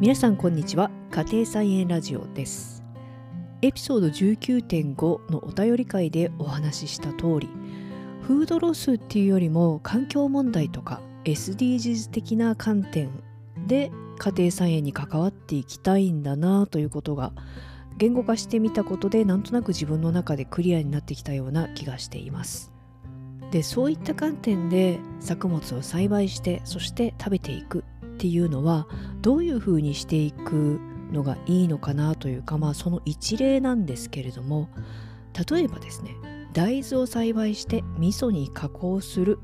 皆さんこんにちは。家庭菜園ラジオです。エピソード19.5のお便り会でお話しした通りフードロスっていうよりも環境問題とか SDGs 的な観点で家庭菜園に関わっていきたいんだなということが言語化してみたことでなんとなく自分の中でクリアになってきたような気がしています。でそういった観点で作物を栽培してそして食べていく。っていうのはどういうふうにしていくのがいいのかなというかまあその一例なんですけれども例えばですね大豆を栽培して味噌に加工する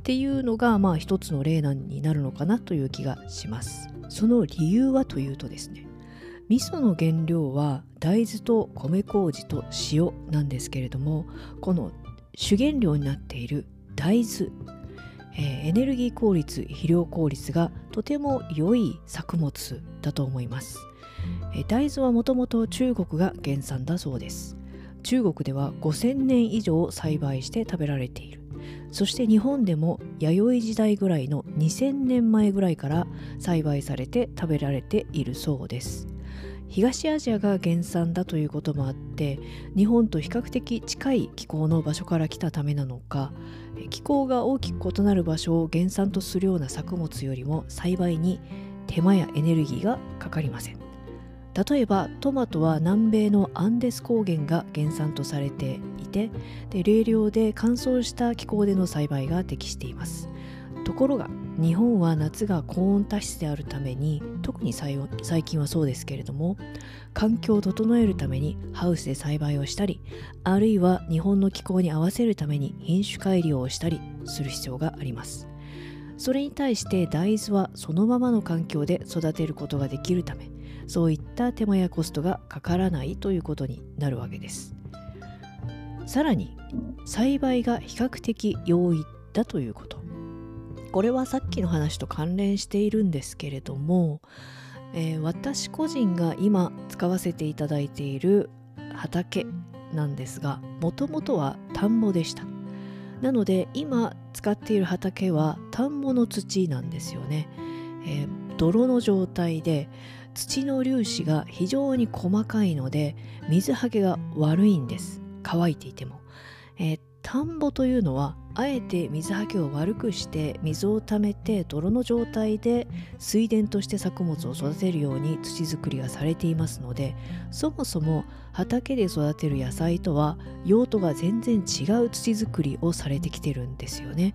っていうのがまあ一つの例になるのかなという気がします。その理由はというとですね味噌の原料は大豆と米麹と塩なんですけれどもこの主原料になっている大豆えー、エネルギー効率肥料効率がとても良い作物だと思います、えー、大豆はもともと中国が原産だそうです。中国では5000年以上栽培して食べられている。そして日本でも弥生時代ぐらいの2000年前ぐらいから栽培されて食べられているそうです。東アジアが原産だということもあって日本と比較的近い気候の場所から来たためなのか気候が大きく異なる場所を原産とするような作物よりも栽培に手間やエネルギーがかかりません。例えばトマトは南米のアンデス高原が原産とされていてで冷涼で乾燥した気候での栽培が適しています。ところが日本は夏が高温多湿であるために特に最近はそうですけれども環境を整えるためにハウスで栽培をしたりあるいは日本の気候に合わせるために品種改良をしたりする必要があります。それに対して大豆はそのままの環境で育てることができるためそういった手間やコストがかからないということになるわけです。さらに栽培が比較的容易だということ。これはさっきの話と関連しているんですけれども、えー、私個人が今使わせていただいている畑なんですがもともとは田んぼでした。なので今使っている畑は田んぼの土なんですよね、えー、泥の状態で土の粒子が非常に細かいので水はけが悪いんです。乾いていても、えー、田んぼというのはあえて水はけを悪くして水を溜めて泥の状態で水田として作物を育てるように土作りがされていますのでそもそも畑で育てる野菜とは用途が全然違う土作りをされてきてるんですよね。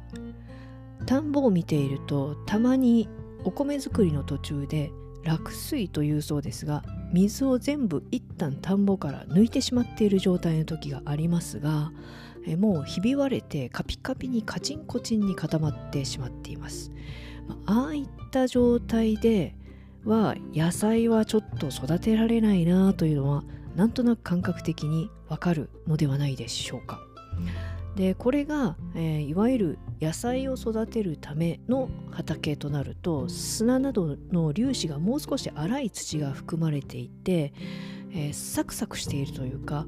田んぼを見ているとたまにお米作りの途中で落水というそうですが水を全部一旦田んぼから抜いてしまっている状態の時がありますがもうひび割れてカピカピにカチンコチンに固まってしまっています、ああいった状態では野菜はちょっと育てられないなというのはなんとなく感覚的にわかるのではないでしょうか。でこれが、えー、いわゆる野菜を育てるための畑となると砂などの粒子がもう少し粗い土が含まれていて、えー、サクサクしているというか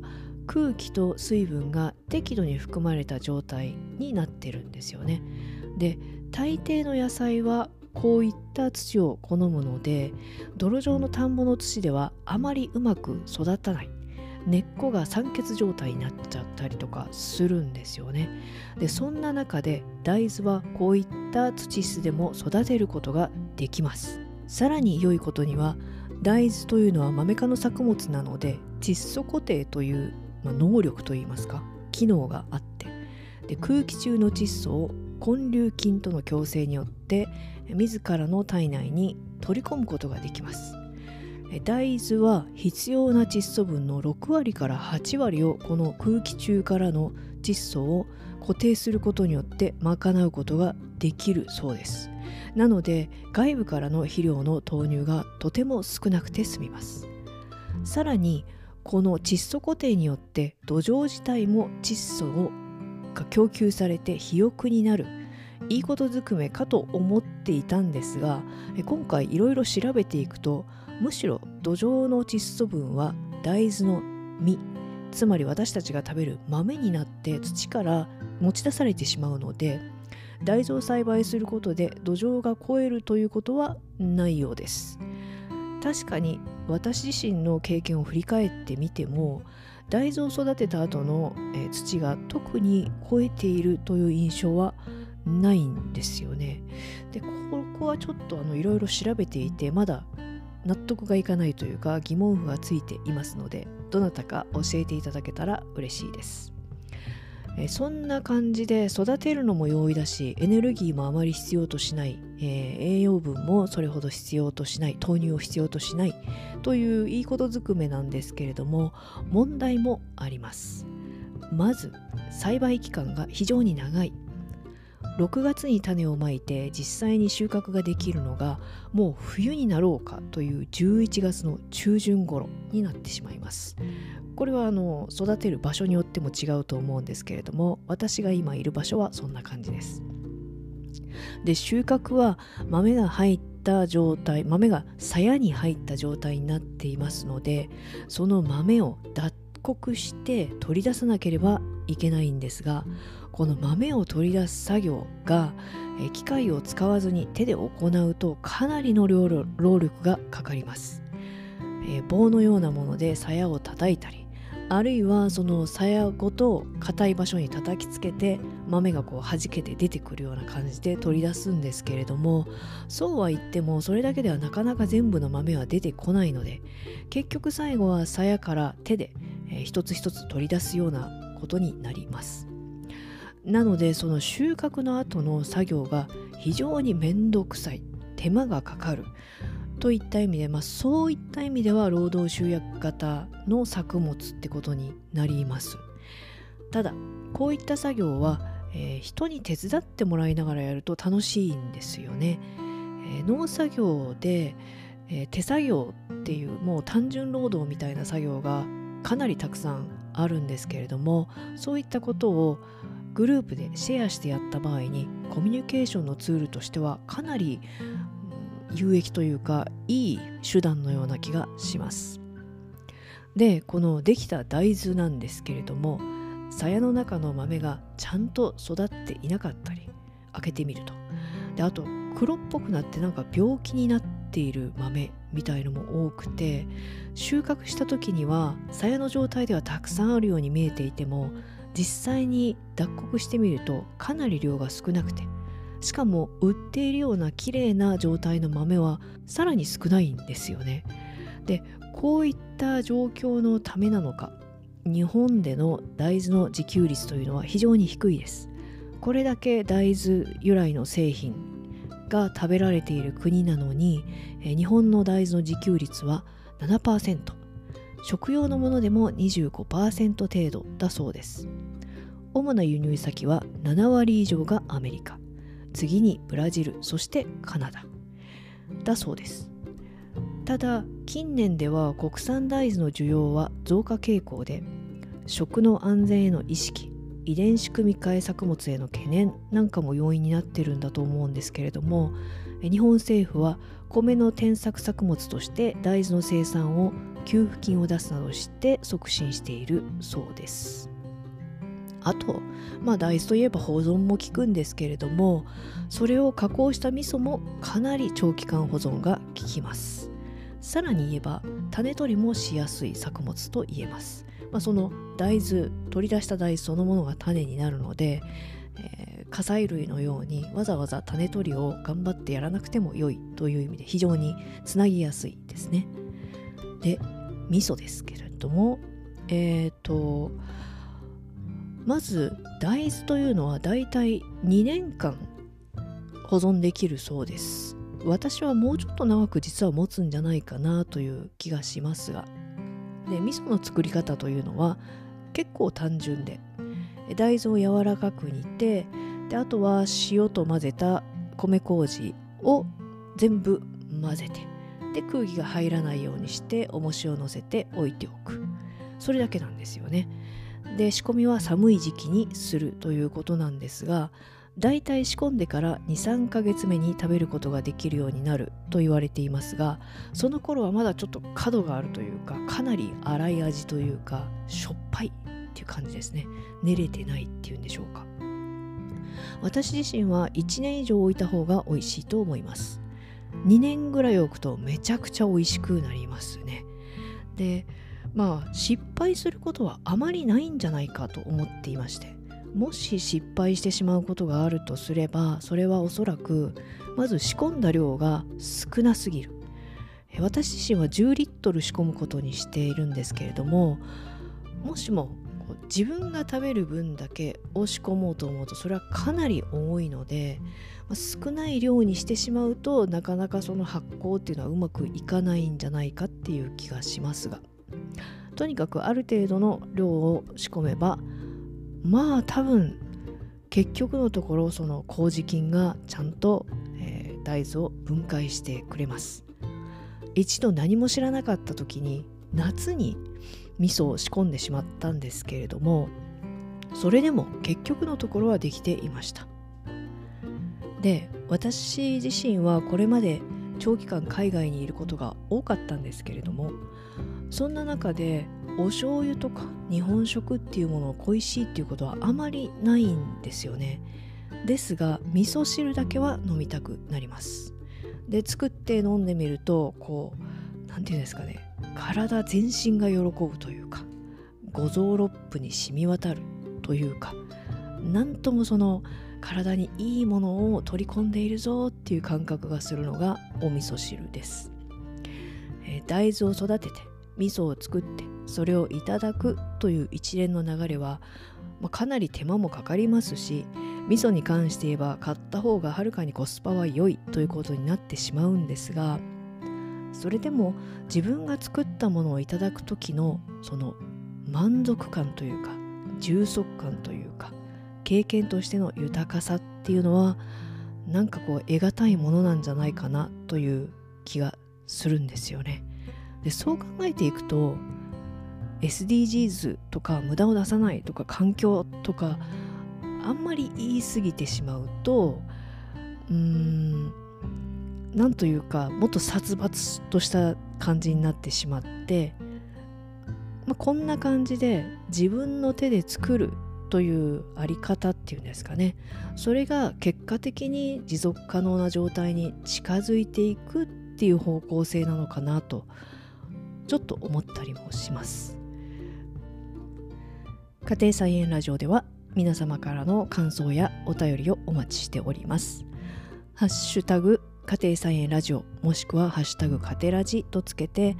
空気と水分が適度に含まれた状態になってるんですよね。で大抵の野菜はこういった土を好むので泥状の田んぼの土ではあまりうまく育たない。根っこが酸欠状態になっちゃったりとかするんですよね。でそんな中で大豆はこういった土質でも育てることができます。さらに良いことには大豆というのはマメ科の作物なので窒素固定というまあ、能力といいますか機能があってで空気中の窒素を根粒菌との共生によって自らの体内に取り込むことができます。大豆は必要な窒素分の6割から8割をこの空気中からの窒素を固定することによって賄うことができるそうです。なので外部からの肥料の投入がとても少なくて済みます。さらにこの窒素固定によって土壌自体も窒素をが供給されて肥沃になるいいことずくめかと思っていたんですが今回いろいろ調べていくとむしろ土壌の窒素分は大豆の実つまり私たちが食べる豆になって土から持ち出されてしまうので大豆を栽培することで土壌が肥えるということはないようです。確かに私自身の経験を振り返ってみても大豆を育てた後の、え土が特に超えているという印象はないんですよね。でここはちょっとあのいろいろ調べていてまだ納得がいかないというか疑問符がついていますのでどなたか教えていただけたら嬉しいです。えそんな感じで育てるのも容易だしエネルギーもあまり必要としない、えー、栄養分もそれほど必要としない。豆乳を必要としない。といういいことずくめなんですけれども問題もあります。まず栽培期間が非常に長い。6月に種をまいて実際に収穫ができるのがもう冬になろうかという11月の中旬頃になってしまいます。これはあの育てる場所によっても違うと思うんですけれども私が今いる場所はそんな感じです。で収穫は豆が入った状態豆が鞘に入った状態になっていますのでその豆を脱穀して取り出さなければいけないんですがこの豆を取り出す作業が機械を使わずに手で行うとかなりの労力がかかります、え棒のようなもので鞘を叩いたりあるいはその鞘ごと硬い場所に叩きつけて豆がこう弾けて出てくるような感じで取り出すんですけれどもそうは言ってもそれだけではなかなか全部の豆は出てこないので結局最後は鞘から手で、えー、一つ一つ取り出すようなことになります。なのでその収穫の後の作業が非常に面倒くさい手間がかかるといった意味で、まあ、そういった意味では労働集約型の作物ってことになります。ただこういった作業は、えー、人に手伝ってもらいながらやると楽しいんですよね、えー、農作業で、えー、手作業っていうもう単純労働みたいな作業がかなりたくさんあるんですけれどもそういったことをグループでシェアしてやった場合にコミュニケーションのツールとしてはかなり有益というかいい手段のような気がします。でこのできた大豆なんですけれども鞘の中の豆がちゃんと育っていなかったり開けてみると。であと黒っぽくなってなんか病気になっている豆みたいのも多くて収穫した時には鞘の状態ではたくさんあるように見えていても実際に脱穀してみるとかなり量が少なくてしかも売っているような綺麗な状態の豆はさらに少ないんですよね。でこういった状況のためなのか日本での大豆の自給率というのは非常に低いです。これだけ大豆由来の製品が食べられている国なのに日本の大豆の自給率は7%食用のものでも25%程度だそうです。主な輸入先は7割以上がアメリカ。次にブラジルそしてカナダ。だそうです。ただ近年では国産大豆の需要は増加傾向で食の安全への意識遺伝子組み換え作物への懸念なんかも要因になってるんだと思うんですけれども日本政府は米の転作作物として大豆の生産を給付金を出すなどして促進しているそうです。あと、まあ、大豆といえば保存も効くんですけれどもそれを加工した味噌もかなり長期間保存が効きます。さらに言えば種取りもしやすい作物と言えます、まあ、その大豆取り出した大豆そのものが種になるので、えー、火砕類のようにわざわざ種取りを頑張ってやらなくても良いという意味で非常につなぎやすいですね。で味噌ですけれどもえっ、ー、とまず大豆というのはだいたい2年間保存できるそうです。私はもうちょっと長く実は持つんじゃないかなという気がしますがで味噌の作り方というのは結構単純で大豆を柔らかく煮てであとは塩と混ぜた米麹を全部混ぜてで空気が入らないようにして重しを乗せて置いておく。それだけなんですよね。で仕込みは寒い時期にするということなんですがだいたい仕込んでから23ヶ月目に食べることができるようになると言われていますがその頃はまだちょっと角があるというかかなり粗い味というかしょっぱいっていう感じですね。練れてないっていうんでしょうか。私自身は1年以上置いた方が美味しいと思います。2年ぐらい置くとめちゃくちゃ美味しくなりますね。でまあ失敗することはあまりないんじゃないかと思っていまして。もし失敗してしまうことがあるとすればそれはおそらくまず仕込んだ量が少なすぎる。私自身は10リットル仕込むことにしているんですけれどももしも自分が食べる分だけを仕込もうと思うとそれはかなり多いので少ない量にしてしまうとなかなかその発酵っていうのはうまくいかないんじゃないかっていう気がしますが。とにかくある程度の量を仕込めばまあ多分結局のところその麹菌がちゃんと、えー、大豆を分解してくれます。一度何も知らなかった時に夏に味噌を仕込んでしまったんですけれどもそれでも結局のところはできていました。で私自身はこれまで長期間海外にいることが多かったんですけれどもそんな中でお醤油とか日本食っていうものを恋しいっていうことはあまりないんですよね。ですが味噌汁だけは飲みたくなります。で作って飲んでみるとこう何て言うんですかね。体全身が喜ぶというか五臓六腑に染み渡るというか何ともその体にいいものを取り込んでいるぞっていう感覚がするのがお味噌汁です、えー、大豆を育てて味噌を作ってそれをいただくという一連の流れは、まあ、かなり手間もかかりますし味噌に関して言えば買った方がはるかにコスパは良いということになってしまうんですがそれでも自分が作ったものをいただく時のその満足感というか充足感というか経験としての豊かさっていうのはなんかこう得難いものなんじゃないかなという気がするんですよね。でそう考えていくと SDGs とか無駄を出さないとか環境とかあんまり言い過ぎてしまうとうーんなんというかもっと殺伐とした感じになってしまって、まあ、こんな感じで自分の手で作るというあり方っていうんですかね。それが結果的に持続可能な状態に近づいていくっていう方向性なのかなとちょっと思ったりもします。家庭菜園ラジオでは皆様からの感想やお便りをお待ちしておりますハッシュタグ家庭菜園ラジオもしくはハッシュタグ家庭ラジとつけて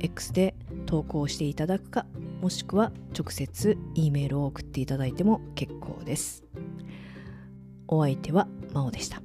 X で投稿していただくかもしくは直接 E メールを送っていただいても結構ですお相手は真央でした。